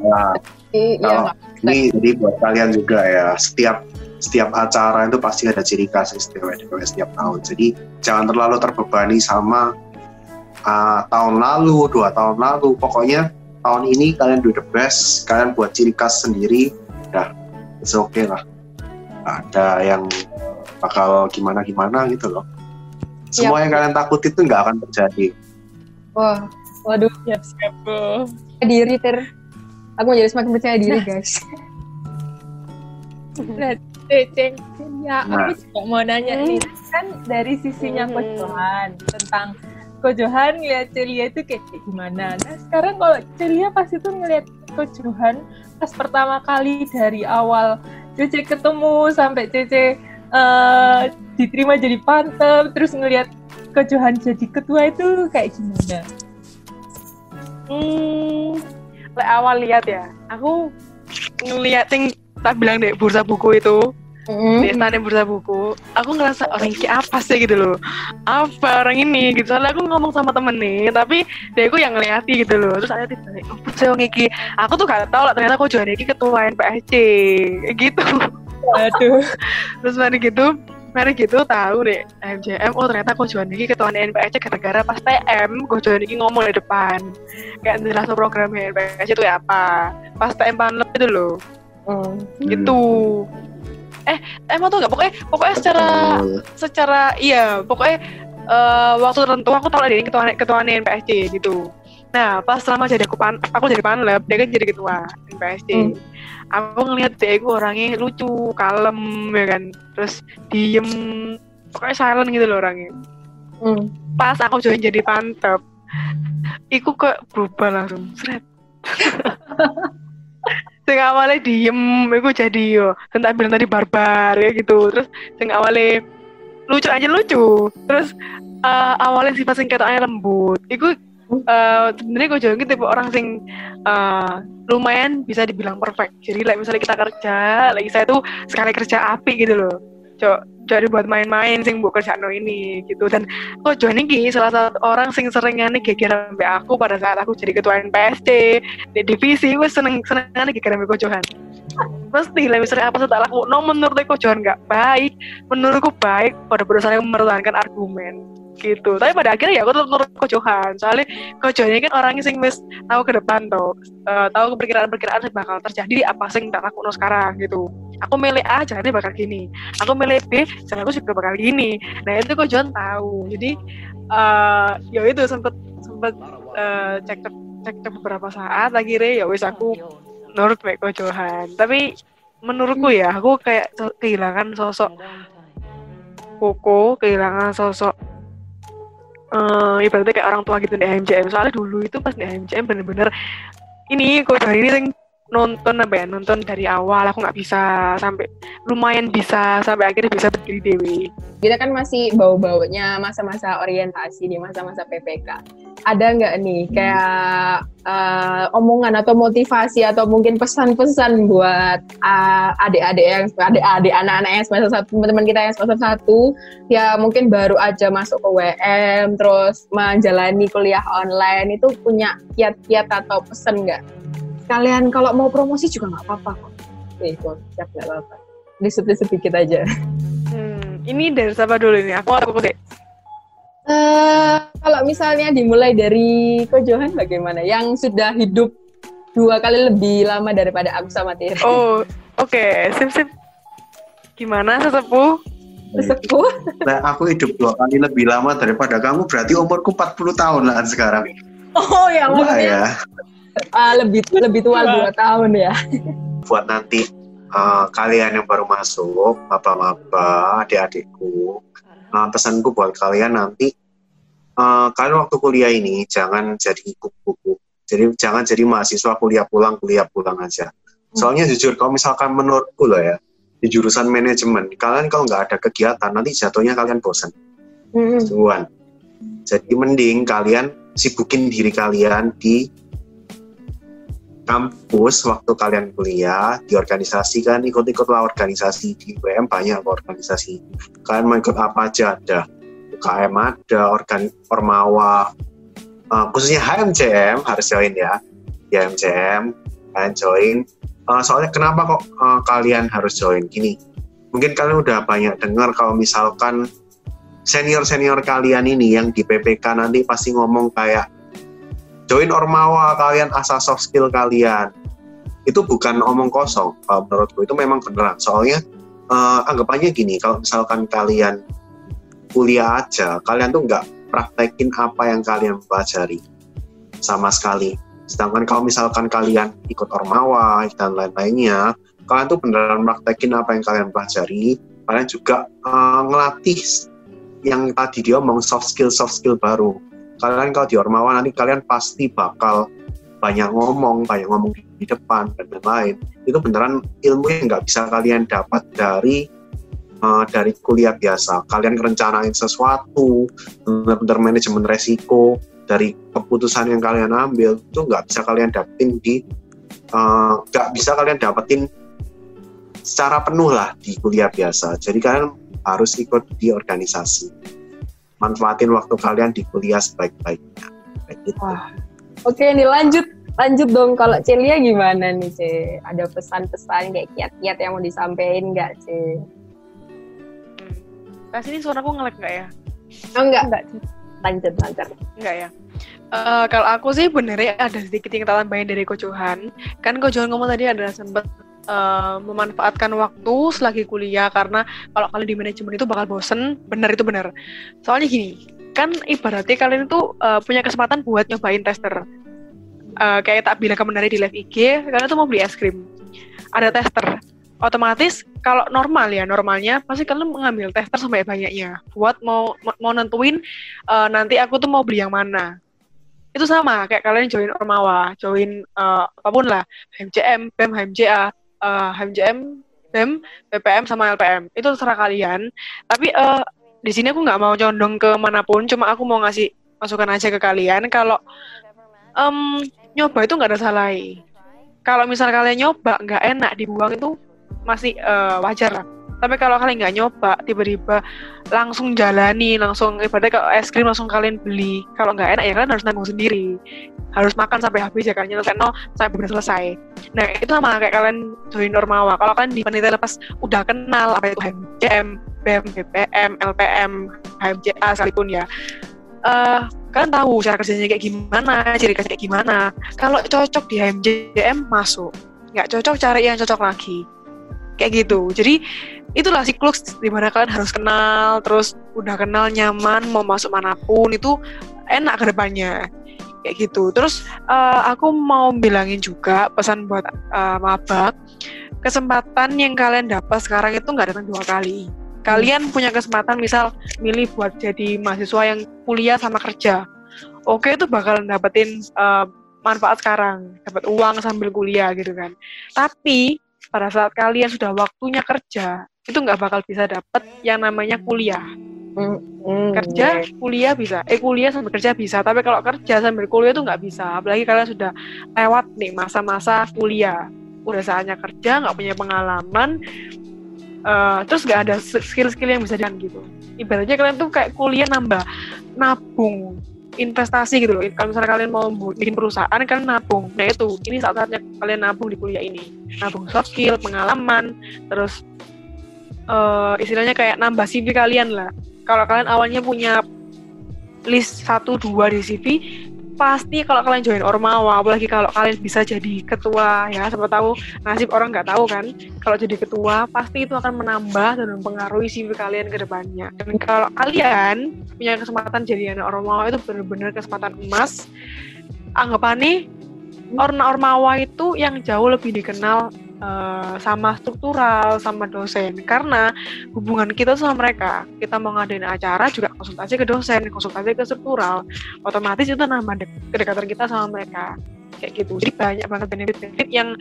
nah, Iya ini jadi buat kalian juga ya setiap setiap acara itu pasti ada ciri khas istimewa setiap tahun jadi jangan terlalu terbebani sama uh, tahun lalu dua tahun lalu pokoknya tahun ini kalian do the best kalian buat ciri khas sendiri udah it's okay lah ada yang bakal gimana gimana gitu loh semua yang kalian takut itu nggak akan terjadi Wah, waduh, Siap siap bro. percaya diri ter. Aku menjadi semakin percaya diri guys. Nah, Ceng, ya Nah. aku juga mau nanya nih, kan dari sisinya Hmm. Coach Johan tentang Coach Johan ngeliat Celia itu kayak kayak gimana. Nah sekarang kalau Celia pas itu ngeliat Coach Johan pas pertama kali dari awal Cece ketemu sampai Cece eh, diterima jadi pantep, terus ngeliat Coach Johan jadi ketua itu kayak gimana? Hmm, awal lihat ya, aku ngeliat yang tak bilang deh bursa buku itu di stand bursa buku aku ngerasa orang ini apa sih? gitu loh. Apa orang ini? gitu. Soalnya aku ngomong sama temen nih tapi dia aku yang ngeliati gitu loh. Terus ada tiba apa sih orang ini aku tuh gak tau lah ternyata aku juga ini ketua NPSC gitu. Aduh, terus mari gitu mari gitu tahu deh MJM oh ternyata aku juga ini ketua NPSC gara-gara pas TM aku juga ini ngomong di depan. Kayak jelas programnya NPSC itu ya apa. Pas TM panel itu loh. Hmm. gitu eh emang tuh nggak pokoknya pokoknya secara Betul. secara iya pokoknya eh, waktu tertentu aku tahu ini ketua ketua NPSC gitu nah pas selama jadi aku pan aku jadi panleb dia kan jadi ketua NPSC Hmm. aku ngeliat dia itu orangnya lucu kalem ya kan terus diem pokoknya silent gitu loh orangnya Hmm. pas aku join jadi pantep iku kok berubah langsung seret sing awalnya diem iku jadi yo tentang bilang tadi barbar ya gitu. Terus sing awalnya lucu aja lucu. Terus eh, awalnya sifat sing ketoknya lembut. Iku eh sebenarnya gue jadi tipe orang sing eh, lumayan bisa dibilang perfect. Jadi like misalnya kita kerja lagi saya tuh sekali kerja api gitu loh. Cok jadi buat main-main sing buat kerja no ini gitu. Dan kok Johan ini salah satu orang sing nih geger sampai aku pada saat aku jadi ketua NPSC di divisi gue seneng seneng nih geger sampai Johan pasti lah misalnya apa setelah aku no menurut aku Johan nggak baik. Menurutku baik pada berdasarkan mempertahankan argumen gitu. Tapi pada akhirnya ya aku tetap menurut Johan soalnya Ko Johan kan orangnya sing wis tahu ke depan tuh eh, tahu perkiraan-perkiraan bakal terjadi apa sing tak lakukan sekarang gitu aku milih A jalannya bakal gini. Aku milih B jalan aku juga bakal gini. Nah itu Ko Johan tahu. Jadi eh ya itu sempet sempet eh, cek beberapa saat akhirnya ya wis aku nurut baik Ko Johan tapi menurutku ya aku kayak kehilangan sosok Koko kehilangan sosok eh ibaratnya kayak orang tua gitu di HMJM soalnya dulu itu pas di HMJM bener-bener ini Ko Johan ini nonton apa ya nonton dari awal aku nggak bisa sampai lumayan bisa sampai akhirnya bisa berdiri dewi kita kan masih bau-baunya masa-masa orientasi di masa-masa PPK. Ada nggak nih kayak uh, omongan atau motivasi atau mungkin pesan-pesan buat uh, adik-adik yang adik-adik anak-anak yang semester satu teman-teman kita yang semester satu ya mungkin baru aja masuk ke WM terus menjalani kuliah online itu punya kiat-kiat atau pesan nggak? Kalian kalau mau promosi juga nggak apa-apa kok. Nih, kok siap nggak apa-apa. Disebut sedikit aja. hmm, ini dari siapa dulu ini aku aku deh Eh, kalau misalnya dimulai dari Ko Johan bagaimana? Yang sudah hidup dua kali lebih lama daripada aku sama Tira. oh oke sip sip gimana sesepuh Sesepuh. Nah, aku hidup dua kali lebih lama daripada kamu, berarti umurku 40 tahun lah sekarang. Oh, Wah maksudnya ya, ah, lebih lebih tua dua tahun ya. buat nanti uh, kalian yang baru masuk, bapak-bapak, adik-adikku, uh, pesanku buat kalian nanti, uh, kalian waktu kuliah ini jangan jadi kuku-kuku. Jadi jangan jadi mahasiswa kuliah pulang, kuliah pulang aja. Soalnya jujur, kalau misalkan menurutku loh ya, di jurusan manajemen, kalian kalau nggak ada kegiatan, nanti jatuhnya kalian bosan. Hmm. Sungguhan. Jadi mending kalian sibukin diri kalian di kampus waktu kalian kuliah di organisasi kan ikut-ikutlah organisasi di UM banyak organisasi. Kalian mau ikut apa aja ada. UKM ada organ ormawa uh, khususnya HMCM harus join ya. HMCM kalian join. Uh, soalnya kenapa kok uh, kalian harus join? Gini mungkin kalian udah banyak dengar kalau misalkan senior-senior kalian ini yang di PPK nanti pasti ngomong kayak join ormawa kalian asah soft skill kalian. Itu bukan omong kosong kalau menurutku. Itu memang beneran. Soalnya uh, anggapannya gini kalau misalkan kalian kuliah aja kalian tuh nggak praktekin apa yang kalian pelajari sama sekali. Sedangkan kalau misalkan kalian ikut ormawa dan lain-lainnya kalian tuh beneran praktekin apa yang kalian pelajari. Kalian juga uh, ngelatih yang tadi dia ngomong soft skill soft skill baru kalian kalau di Ormawa nanti kalian pasti bakal banyak ngomong banyak ngomong di depan dan lain-lain. Itu beneran ilmu yang nggak bisa kalian dapat dari uh, dari kuliah biasa. Kalian rencanain sesuatu benar-benar manajemen resiko dari keputusan yang kalian ambil itu nggak bisa kalian dapetin di nggak uh, bisa kalian dapetin secara penuh lah di kuliah biasa. Jadi kalian harus ikut di organisasi manfaatin waktu kalian di kuliah sebaik-baiknya. Gitu. Wah. Oke, nih lanjut lanjut dong kalau Celia gimana nih, Ce? Ada pesan-pesan kayak kiat-kiat yang mau disampaikan nggak, Ce? Kasih ini suara aku ngelek nggak ya? Oh, enggak. Enggak, Lanjut, lanjut. Enggak ya. Uh, kalau aku sih benernya ada sedikit yang kita tambahin dari Kojohan. Kan Kojohan ngomong tadi ada sempat uh, memanfaatkan waktu selagi kuliah karena kalau kalian di manajemen itu bakal bosen. Bener itu bener. Soalnya gini, kan ibaratnya kalian itu uh, punya kesempatan buat nyobain tester. Uh, kayak tak bilang kemarin di live IG, kalian tuh mau beli es krim. Ada tester. Otomatis kalau normal ya normalnya pasti kalian mengambil tester sampai banyaknya buat mau mau nentuin uh, nanti aku tuh mau beli yang mana itu sama kayak kalian join Ormawa, join uh, apa pun lah, HMCM, BEM, HMJA, uh, HMJM, BEM, PPM sama LPM. Itu terserah kalian. Tapi uh, di sini aku nggak mau condong ke mana pun, cuma aku mau ngasih masukan aja ke kalian kalau um, nyoba itu nggak ada salah. Kalau misal kalian nyoba nggak enak dibuang itu masih uh, wajar lah. Tapi kalau kalian nggak nyoba, tiba-tiba langsung jalani, langsung ibaratnya kalau es krim langsung kalian beli. Kalau nggak enak ya kalian harus nanggung sendiri. Harus makan sampai habis ya kan, nyelesain no sampai benar selesai. Nah itu sama kayak kalian join Normawa. Kalau kalian di panitia lepas udah kenal apa itu HMCM, BEM, BPM, LPM, HMCA sekalipun ya. Uh, kalian tahu cara kerjanya kayak gimana, ciri khasnya kayak gimana. Kalau cocok di HMJM masuk, nggak cocok cari yang cocok lagi kayak gitu. Jadi itulah siklus di mana kalian harus kenal terus udah kenal nyaman mau masuk mana pun itu enak ke depannya. Kayak gitu. Terus uh, aku mau bilangin juga pesan buat uh, mabak kesempatan yang kalian dapat sekarang itu nggak datang dua kali. Kalian punya kesempatan misal milih buat jadi mahasiswa yang kuliah sama kerja. Oke itu bakalan dapetin uh, manfaat sekarang, dapat uang sambil kuliah gitu kan. Tapi pada saat kalian sudah waktunya kerja, itu nggak bakal bisa dapat yang namanya kuliah. Kerja, kuliah bisa. Eh kuliah sambil kerja bisa, tapi kalau kerja sambil kuliah itu nggak bisa. Apalagi kalian sudah lewat nih masa-masa kuliah, udah saatnya kerja, nggak punya pengalaman, eh, terus nggak ada skill-skill yang bisa dian gitu. Ibaratnya kalian tuh kayak kuliah nambah nabung investasi gitu loh. Kalau misalnya kalian mau bikin perusahaan, kalian nabung. Nah itu, ini saat-saatnya kalian nabung di kuliah ini. Nabung soft skill, pengalaman, terus eh, istilahnya kayak nambah CV kalian lah. Kalau kalian awalnya punya list 1 2 di CV, pasti kalau kalian join Ormawa, apalagi kalau kalian bisa jadi ketua ya, siapa tahu nasib orang nggak tahu kan. Kalau jadi ketua, pasti itu akan menambah dan mempengaruhi CV kalian ke depannya. Dan kalau kalian punya kesempatan jadi anak Ormawa itu benar-benar kesempatan emas. Anggapannya Orna Ormawa itu yang jauh lebih dikenal eh, sama struktural sama dosen. Karena hubungan kita sama mereka kita mau ngadain acara juga konsultasi ke dosen konsultasi ke struktural otomatis itu nambah dek- kedekatan kita sama mereka. Kayak gitu. Jadi banyak banget benefit-benefit yang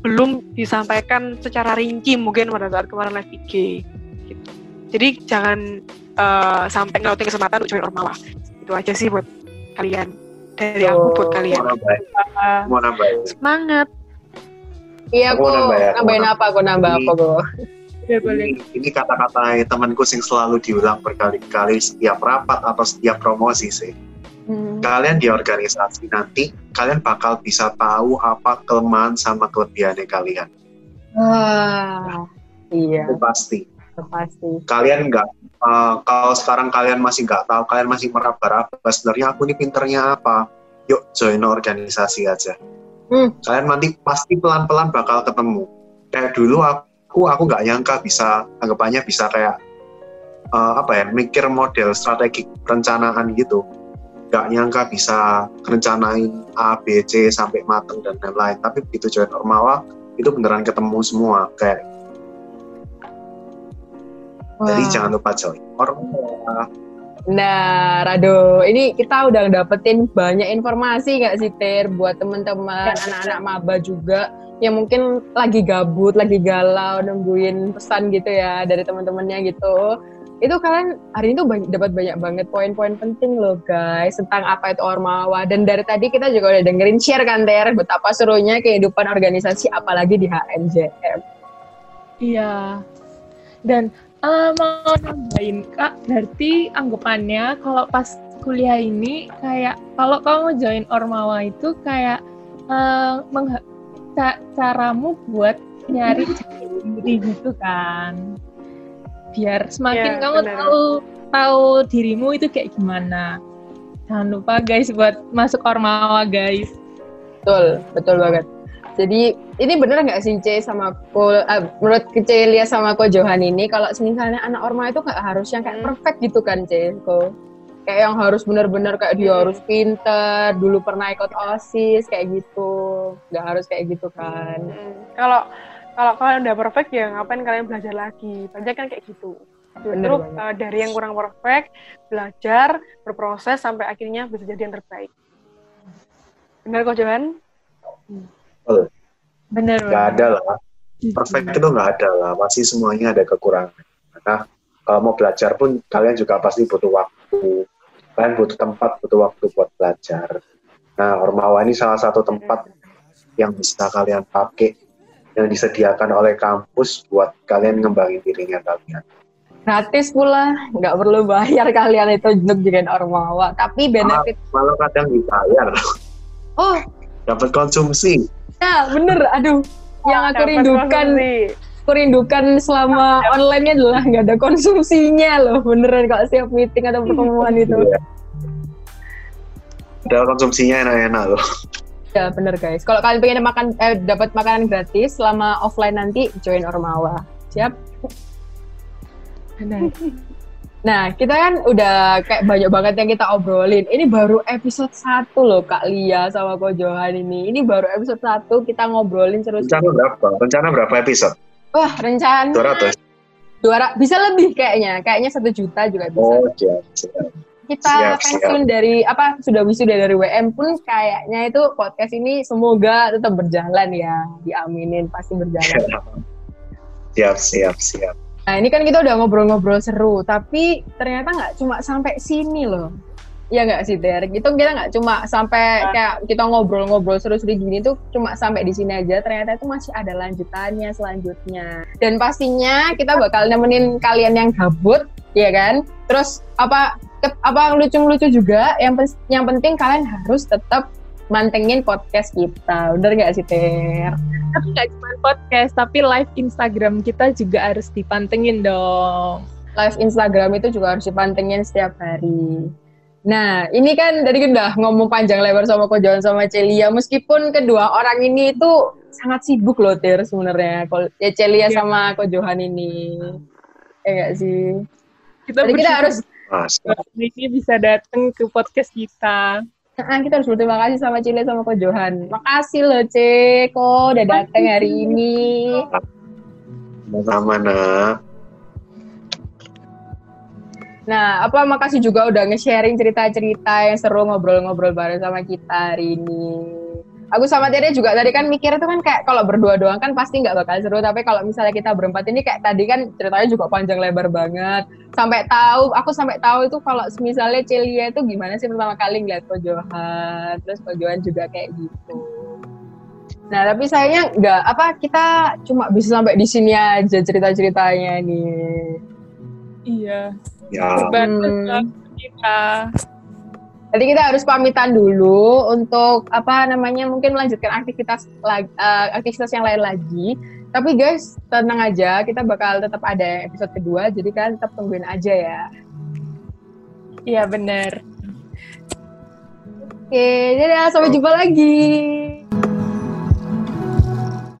belum disampaikan secara rinci mungkin pada saat kemarin live IG gitu. jadi jangan eh, sampai ngelautin kesempatan untuk join Ormawa itu aja sih buat kalian. Dari aku buat kalian. Mau nambahin, Eh, mau nambahin. semangat Iya, Aku kok nambah ya, aku nambahin nambah. apa? Aku nambah apa, kok? Ini, ini kata-kata temanku sing selalu diulang berkali-kali setiap rapat atau setiap promosi sih. Hmm. Kalian di organisasi nanti, kalian bakal bisa tahu apa kelemahan sama kelebihannya kalian. Wah, iya, Itu pasti. pasti. Kalian nggak, eh, kalau sekarang kalian masih nggak tahu, kalian masih meraba-raba, sebenarnya aku ini pinternya apa? Yuk join organisasi aja. Hmm. Kalian nanti pasti pelan-pelan bakal ketemu. Kayak dulu aku, aku nggak nyangka bisa, anggapannya bisa kayak eh, apa ya, mikir model strategi perencanaan gitu. Nggak nyangka bisa rencanain A, B, C sampai mateng dan lain-lain. Tapi begitu join Ormawa, itu beneran ketemu semua. Kayak jadi Wah. jangan lupa join Ormawa. Nah, Rado, ini kita udah dapetin banyak informasi nggak sih, Ter, buat teman-teman, anak-anak maba juga yang mungkin lagi gabut, lagi galau, nungguin pesan gitu ya dari teman-temannya gitu. Itu kalian hari ini tuh banyak, dapat banyak banget poin-poin penting loh guys tentang apa itu Ormawa. Dan dari tadi kita juga udah dengerin share kan Ter, betapa serunya kehidupan organisasi apalagi di HMJM. Iya. Dan eh, mau nambahin kak, berarti anggapannya kalau pas kuliah ini kayak kalau kamu join Ormawa itu kayak mengha- ca- caramu buat nyari jati diri gitu kan. Biar semakin Iya, kamu benar. tahu tahu dirimu itu kayak gimana. Jangan lupa guys buat masuk Ormawa guys. Betul, betul banget. Jadi ini bener nggak sih C sama ko, eh, menurut C Lia sama ko Johan ini kalau misalnya anak orma itu nggak harus yang kayak Hmm. perfect gitu kan C ko kayak yang harus bener-bener kayak dia Hmm. harus pinter dulu pernah ikut osis kayak gitu nggak harus kayak gitu kan Mm, Kalau kalau kalian udah perfect ya ngapain kalian belajar lagi? Banyak kan kayak gitu. Justru uh, dari yang kurang perfect belajar berproses sampai akhirnya bisa jadi yang terbaik. Benar kok Johan? Bener Nggak ada lah. Perfect itu nggak ada lah. Pasti semuanya ada kekurangan. Karena kalau mau belajar pun kalian juga pasti butuh waktu. Kalian butuh tempat, butuh waktu buat belajar. Nah, Ormawa ini salah satu tempat yang bisa kalian pakai yang disediakan oleh kampus buat kalian ngembangin dirinya kalian. gratis pula nggak perlu bayar kalian itu untuk join ormawa tapi benefit Malah kadang dibayar, oh dapat konsumsi. Ya bener aduh yang aku rindukan konsumsi. aku rindukan selama online adalah nggak ada konsumsinya loh beneran kalau siap meeting atau pertemuan itu Iya. Ada konsumsinya enak-enak loh. ya bener guys kalau kalian pengen makan eh, dapat makanan gratis selama offline nanti join Ormawa siap Benar. Nah kita kan udah kayak banyak banget yang kita obrolin ini baru episode 1 loh Kak Lia sama Ko Johan ini ini baru episode 1 kita ngobrolin terus Rencana berapa? Rencana berapa episode? wah rencana 200? dua ra- bisa lebih kayaknya kayaknya satu juta juga bisa Oh, iya. kita Siap, pensiun dari apa sudah wisuda dari WM pun kayaknya itu podcast ini semoga tetap berjalan ya. Diaminin pasti berjalan. siap siap siap Nah ini kan kita udah ngobrol-ngobrol seru, tapi ternyata nggak cuma sampai sini loh. Iya nggak sih Ter? Itu kita nggak cuma sampai kayak kita ngobrol-ngobrol seru-seru gini tuh cuma sampai di sini aja. Ternyata itu masih ada lanjutannya selanjutnya. Dan pastinya kita bakal nemenin kalian yang gabut, ya kan? Terus apa apa lucu-lucu juga. Yang yang penting kalian harus tetap mantengin podcast kita. Bener nggak sih Ter? Tapi nggak cuma podcast, tapi live Instagram kita juga harus dipantengin dong. live Instagram itu juga harus dipantengin setiap hari. Nah, ini kan tadi kita udah ngomong panjang lebar sama Kojohan sama Celia, meskipun kedua orang ini itu sangat sibuk loh, Tir, sebenarnya. Kalau ya Celia Iya. sama Kojohan ini. Ya enggak sih? Kita, kita harus Mas, ini bisa datang ke podcast kita. Ah, kita harus berterima kasih sama Celia sama Kojohan. Makasih loh, Ce, kok udah datang hari ini. sama nak Nah, apa makasih juga udah nge-sharing cerita-cerita yang seru ngobrol-ngobrol bareng sama kita hari ini. Aku sama Tere juga tadi kan mikir itu kan kayak kalau berdua doang kan pasti nggak bakal seru, tapi kalau misalnya kita berempat ini kayak tadi kan ceritanya juga panjang lebar banget. Sampai tahu, aku sampai tahu itu kalau misalnya Celia itu gimana sih pertama kali ngeliat Ko Johan, terus Ko Johan juga kayak gitu. Nah, tapi sayangnya nggak apa kita cuma bisa sampai di sini aja cerita-ceritanya nih. Iya. ya Hmm. kita. Jadi kita harus pamitan dulu untuk apa namanya mungkin melanjutkan aktivitas eh, aktivitas yang lain lagi. Tapi guys tenang aja, kita bakal tetap ada episode kedua. Jadi kalian tetap tungguin aja ya. Iya benar. Oke, dadah, sampai jumpa lagi.